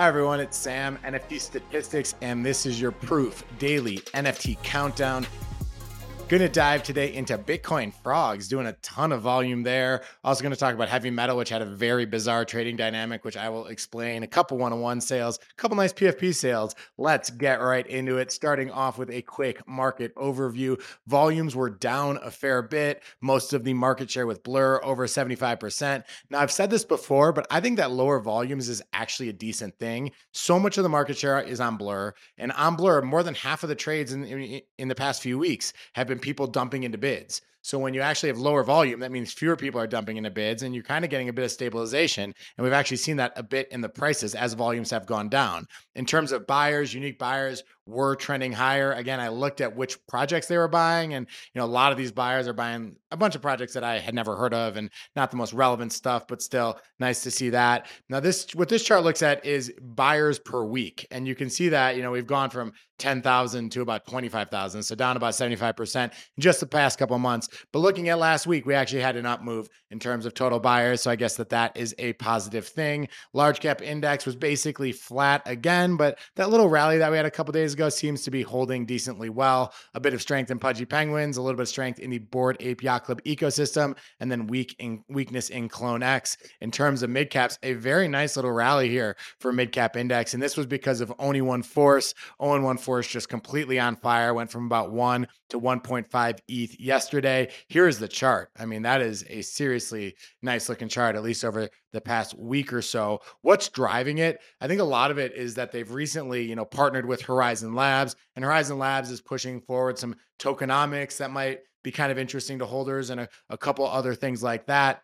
Hi, everyone. It's Sam, NFT Statistics, and this is your proof daily NFT countdown. Going to dive today into Bitcoin frogs, doing a ton of volume there. Also, going to talk about heavy metal, which had a very bizarre trading dynamic, which I will explain. A couple one on one sales, a couple nice PFP sales. Let's get right into it. Starting off with a quick market overview. Volumes were down a fair bit. Most of the market share with Blur over 75%. Now, I've said this before, but I think that lower volumes is actually a decent thing. So much of the market share is on Blur, and on Blur, more than half of the trades in, in, in the past few weeks have been people dumping into bids. So when you actually have lower volume, that means fewer people are dumping into bids and you're kind of getting a bit of stabilization. And we've actually seen that a bit in the prices as volumes have gone down. In terms of buyers, unique buyers were trending higher. Again, I looked at which projects they were buying and you know a lot of these buyers are buying a bunch of projects that I had never heard of and not the most relevant stuff, but still nice to see that. Now this what this chart looks at is buyers per week. And you can see that, you know, we've gone from 10,000 to about 25,000, so down about 75% in just the past couple months. But looking at last week, we actually had an up move in terms of total buyers. So I guess that that is a positive thing. Large cap index was basically flat again, but that little rally that we had a couple days ago seems to be holding decently well. A bit of strength in Pudgy Penguins, a little bit of strength in the Bored Ape Yacht Club ecosystem, and then weak in weakness in Clone X. In terms of mid caps, a very nice little rally here for mid cap index, and this was because of Oni One Force. Oni One Force just completely on fire, went from about one to 1.5 ETH yesterday here is the chart. I mean, that is a seriously nice looking chart, at least over the past week or so. What's driving it? I think a lot of it is that they've recently, you know, partnered with Horizon Labs, and Horizon Labs is pushing forward some tokenomics that might be kind of interesting to holders and a, a couple other things like that.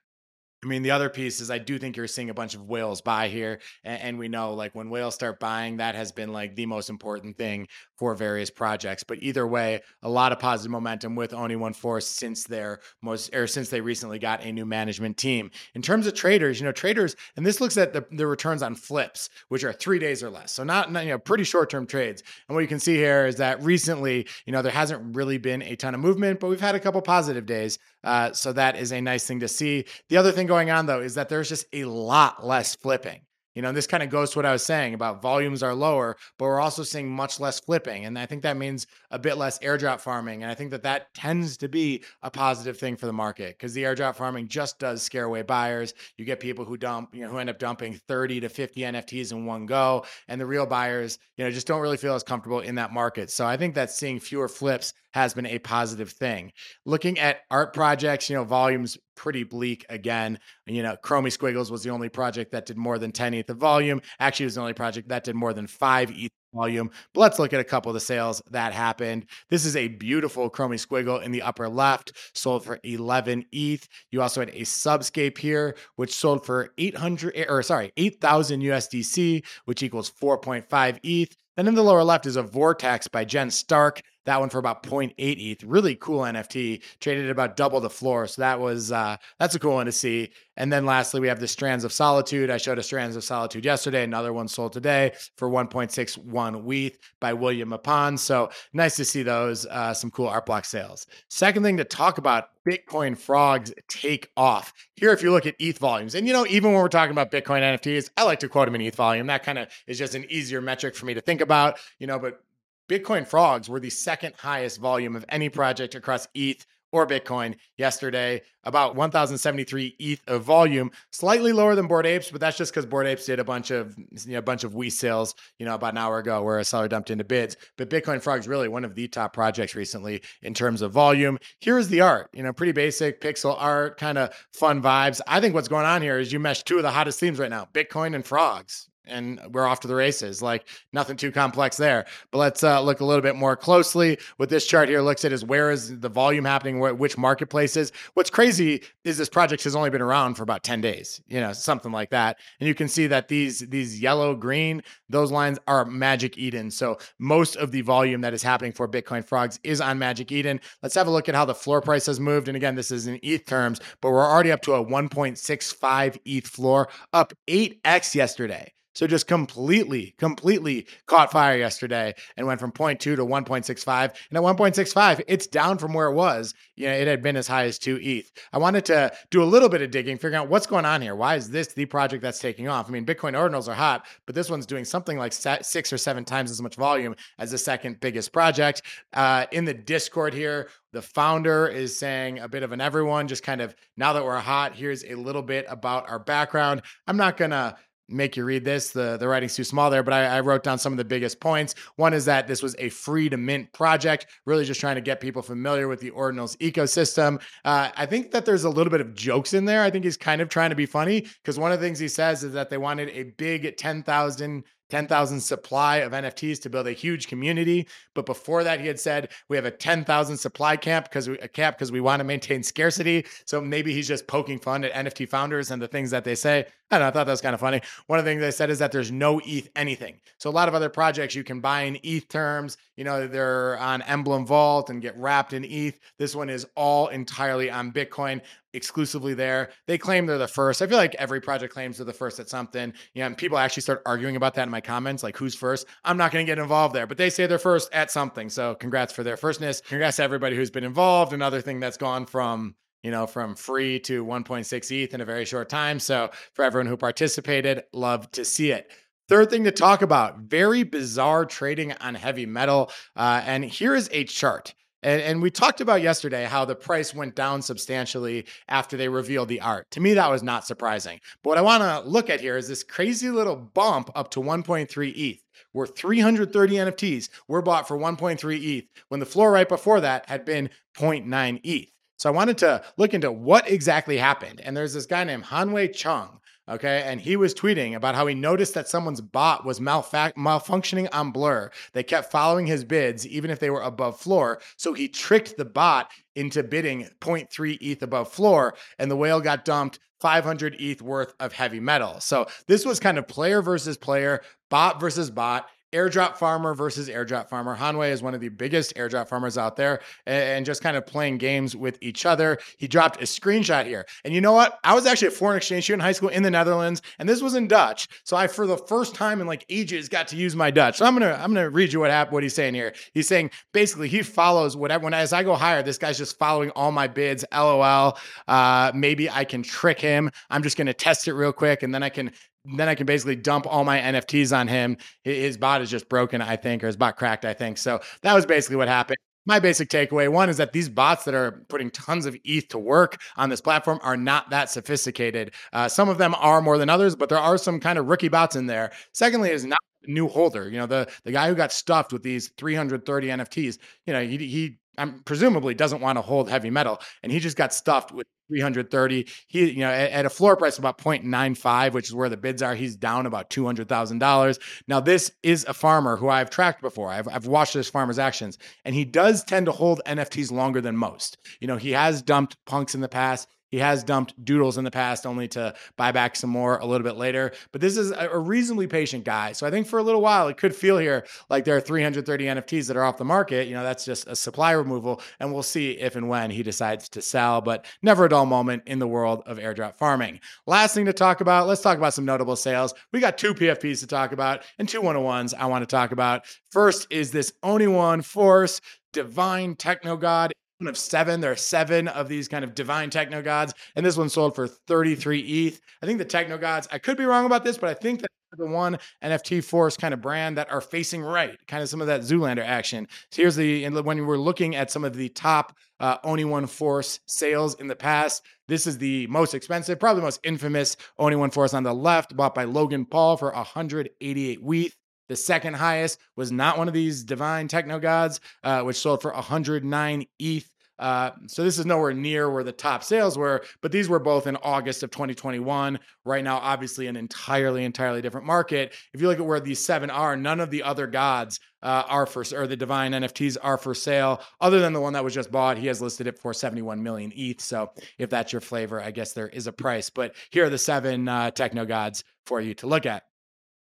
I mean, the other piece is I do think you're seeing a bunch of whales buy here. And, and, we know like when whales start buying, that has been like the most important thing for various projects. But either way, a lot of positive momentum with Oni One Force since their most or since they recently got a new management team. In terms of traders, you know, traders, and this looks at the, the returns on flips, which are three days or less. So not, not you know, pretty short-term trades. And what you can see here is that recently, you know, there hasn't really been a ton of movement, but we've had a couple positive days. Uh, so that is a nice thing to see. The other thing going on though is that there's just a lot less flipping. You know, this kind of goes to what I was saying about volumes are lower, but we're also seeing much less flipping. And I think that means a bit less airdrop farming. And I think that that tends to be a positive thing for the market because the airdrop farming just does scare away buyers. You get people who dump, you know, who end up dumping 30 to 50 NFTs in one go. And the real buyers, you know, just don't really feel as comfortable in that market. So I think that seeing fewer flips has been a positive thing. Looking at art projects, you know, volumes pretty bleak again. You know, Chromie Squiggles was the only project that did more than 10 ETH of volume. Actually, it was the only project that did more than 5 ETH volume. But let's look at a couple of the sales that happened. This is a beautiful Chromie Squiggle in the upper left, sold for 11 ETH. You also had a Subscape here, which sold for 800 eh, or sorry, 8,000 USDC, which equals 4.5 ETH. Then in the lower left is a Vortex by Jen Stark. That one for about 0.8 ETH. Really cool NFT. Traded about double the floor. So that was uh, that's a cool one to see. And then lastly, we have the Strands of Solitude. I showed a Strands of Solitude yesterday. Another one sold today for 1.61 ETH by William Mapan. So nice to see those. Uh, some cool art block sales. Second thing to talk about Bitcoin frogs take off. Here, if you look at ETH volumes, and you know, even when we're talking about Bitcoin NFTs, I like to quote them in ETH volume. That kind of is just an easier metric for me to think about, you know, but Bitcoin frogs were the second highest volume of any project across ETH or Bitcoin yesterday, about 1,073 ETH of volume, slightly lower than Bored Apes, but that's just because Bored Apes did a bunch of you know, a bunch of we sales, you know, about an hour ago where a seller dumped into bids. But Bitcoin Frogs really one of the top projects recently in terms of volume. Here is the art, you know, pretty basic pixel art, kind of fun vibes. I think what's going on here is you mesh two of the hottest themes right now, Bitcoin and frogs and we're off to the races. Like nothing too complex there. But let's uh, look a little bit more closely. What this chart here looks at is where is the volume happening, which marketplaces. What's crazy is this project has only been around for about 10 days, you know, something like that. And you can see that these these yellow, green, those lines are Magic Eden. So most of the volume that is happening for Bitcoin frogs is on Magic Eden. Let's have a look at how the floor price has moved. And again, this is in ETH terms, but we're already up to a 1.65 ETH floor, up 8x yesterday. So just completely, completely caught fire yesterday and went from 0.2 to 1.65. And at 1.65, it's down from where it was. You know, it had been as high as 2 ETH. I wanted to do a little bit of digging, figuring out what's going on here. Why is this the project that's taking off? I mean, Bitcoin ordinals are hot, but this one's doing something like six or seven times as much volume as the second biggest project. Uh, in the Discord here, the founder is saying a bit of an everyone, just kind of now that we're hot, here's a little bit about our background. I'm not going to make you read this. The the writing's too small there, but I, I, wrote down some of the biggest points. One is that this was a free to mint project, really just trying to get people familiar with the Ordinals ecosystem. Uh, I think that there's a little bit of jokes in there. I think he's kind of trying to be funny because one of the things he says is that they wanted a big 10,000 10,000 supply of NFTs to build a huge community. But before that, he had said we have a 10,000 supply camp because a cap because we want to maintain scarcity. So maybe he's just poking fun at NFT founders and the things that they say. I. I thought that was kind of funny. One of the things they said is that there's no ETH anything. So a lot of other projects you can buy in ETH terms. You know, they're on Emblem Vault and get wrapped in ETH. This one is all entirely on Bitcoin exclusively there. They claim they're the first. I feel like every project claims they're the first at something. You know, and people actually start arguing about that in my comments, like who's first. I'm not going to get involved there, but they say they're first at something. So congrats for their firstness. Congrats to everybody who's been involved. Another thing that's gone from you know, from free to 1.6 ETH in a very short time. So for everyone who participated, love to see it. Third thing to talk about very bizarre trading on heavy metal. Uh, and here is a chart. And, and we talked about yesterday how the price went down substantially after they revealed the art. To me, that was not surprising. But what I want to look at here is this crazy little bump up to 1.3 ETH, where 330 NFTs were bought for 1.3 ETH, when the floor right before that had been 0.9 ETH. So I wanted to look into what exactly happened. And there's this guy named Hanwe Chang Okay. And he was tweeting about how he noticed that someone's bot was malfa- malfunctioning on Blur. They kept following his bids, even if they were above floor. So he tricked the bot into bidding 0.3 ETH above floor, and the whale got dumped 500 ETH worth of heavy metal. So this was kind of player versus player, bot versus bot airdrop farmer versus airdrop farmer. Hanwe is one of the biggest airdrop farmers out there and just kind of playing games with each other. He dropped a screenshot here. And you know what? I was actually a foreign exchange student in high school in the Netherlands, and this was in Dutch. So I, for the first time in like ages, got to use my Dutch. So I'm gonna I'm gonna read you what happened, what he's saying here. He's saying basically he follows whatever when as I go higher, this guy's just following all my bids. LOL. Uh, maybe I can trick him. I'm just gonna test it real quick, and then I can then I can basically dump all my NFTs on him. His bot is just broken, I think, or his bot cracked, I think. So that was basically what happened. My basic takeaway one is that these bots that are putting tons of ETH to work on this platform are not that sophisticated. Uh, some of them are more than others, but there are some kind of rookie bots in there. Secondly, is not a new holder. You know, the the guy who got stuffed with these 330 NFTs. You know, he he I'm presumably doesn't want to hold heavy metal, and he just got stuffed with 330. He, you know, at, at, a floor price of about 0.95, which is where the bids are, he's down about $200,000. Now, this is a farmer who I've tracked before. I've, I've watched this farmer's actions, and he does tend to hold NFTs longer than most. You know, he has dumped punks in the past. He has dumped doodles in the past only to buy back some more a little bit later. But this is a reasonably patient guy. So I think for a little while, it could feel here like there are 330 NFTs that are off the market. You know, that's just a supply removal. And we'll see if and when he decides to sell, but never a dull moment in the world of airdrop farming. Last thing to talk about, let's talk about some notable sales. We got two PFPs to talk about and two 101s I want to talk about. First is this Oni One Force Divine Techno God of seven. There are seven of these kind of divine techno gods, and this one sold for 33 ETH. I think the techno gods, I could be wrong about this, but I think that the one NFT force kind of brand that are facing right, kind of some of that Zoolander action. So here's the when we're looking at some of the top uh, Oni One Force sales in the past. This is the most expensive, probably the most infamous Oni One Force on the left, bought by Logan Paul for 188 ETH. The second highest was not one of these divine techno gods, uh, which sold for 109 ETH. Uh, so this is nowhere near where the top sales were, but these were both in August of 2021. Right now, obviously, an entirely, entirely different market. If you look at where these seven are, none of the other gods uh, are for, or the divine NFTs are for sale, other than the one that was just bought. He has listed it for 71 million ETH. So if that's your flavor, I guess there is a price. But here are the seven uh, techno gods for you to look at.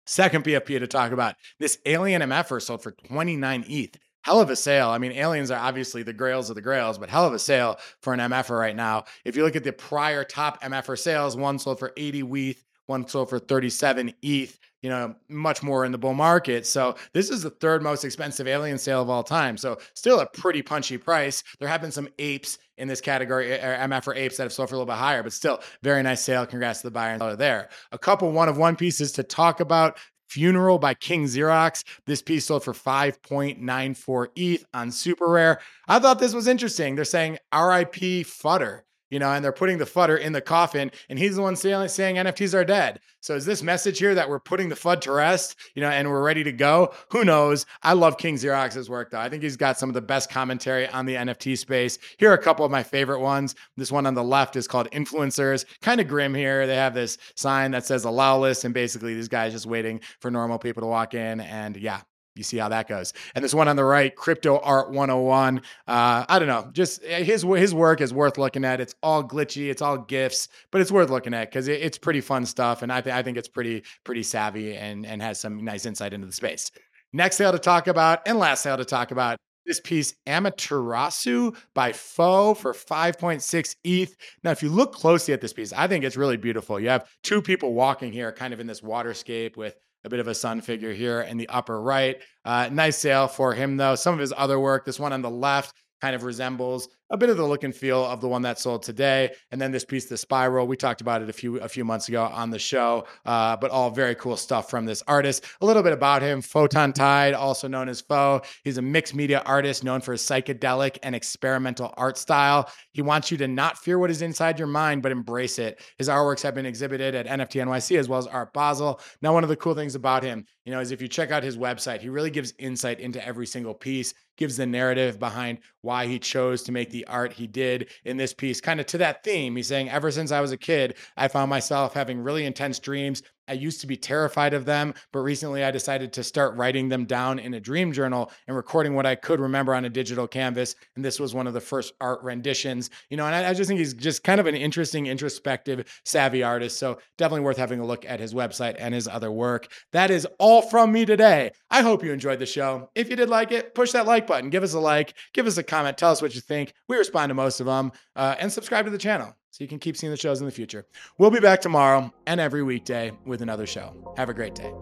Second PFP to talk about this alien MFer sold for 29 ETH. Hell of a sale. I mean, aliens are obviously the grails of the grails, but hell of a sale for an MFR er right now. If you look at the prior top MFR er sales, one sold for 80 ETH, one sold for 37 ETH. You know, much more in the bull market. So this is the third most expensive alien sale of all time. So still a pretty punchy price. There have been some apes in this category, or MF for apes that have sold for a little bit higher, but still very nice sale. Congrats to the buyer and seller there. A couple one of one pieces to talk about. Funeral by King Xerox. This piece sold for 5.94 ETH on SuperRare. I thought this was interesting. They're saying RIP Futter you know, and they're putting the fudder in the coffin, and he's the one saying, saying NFTs are dead. So is this message here that we're putting the FUD to rest, you know, and we're ready to go? Who knows? I love King Xerox's work, though. I think he's got some of the best commentary on the NFT space. Here are a couple of my favorite ones. This one on the left is called Influencers. Kind of grim here. They have this sign that says allow list, and basically these guys just waiting for normal people to walk in. And yeah, you see how that goes. And this one on the right, Crypto Art 101. Uh, I don't know, just eh, his his work is worth looking at. It's all glitchy, it's all gifs, but it's worth looking at because it, it's pretty fun stuff, and I think I think it's pretty pretty savvy and and has some nice insight into the space. Next sale to talk about, and last sale to talk about. This piece, Amaterasu by Pho for 5.6 ETH. Now, if you look closely at this piece, I think it's really beautiful. You have two people walking here, kind of in this waterscape with a bit of a sun figure here in the upper right. Uh, nice sale for him, though. Some of his other work, this one on the left, kind of resembles a bit of the look and feel of the one that sold today. And then this piece, the spiral, we talked about it a few a few months ago on the show, uh, but all very cool stuff from this artist. A little bit about him: Photon Tide, also known as Pho. He's a mixed media artist known for his psychedelic and experimental art style. He wants you to not fear what is inside your mind, but embrace it. His artworks have been exhibited at NFT NYC as well as Art Basel. Now, one of the cool things about him, you know, is if you check out his website, he really gives insight into every single piece gives the narrative behind why he chose to make the art he did in this piece, kind of to that theme. He's saying, ever since I was a kid, I found myself having really intense dreams I used to be terrified of them, but recently I decided to start writing them down in a dream journal and recording what I could remember on a digital canvas. And this was one of the first art renditions, you know, and I, I, just think he's just kind of an interesting, introspective, savvy artist. So definitely worth having a look at his website and his other work. That is all from me today. I hope you enjoyed the show. If you did like it, push that like button, give us a like, give us a comment, tell us what you think. We respond to most of them, uh, and subscribe to the channel so you can keep seeing the shows in the future. We'll be back tomorrow and every weekday with another show. Have a great day.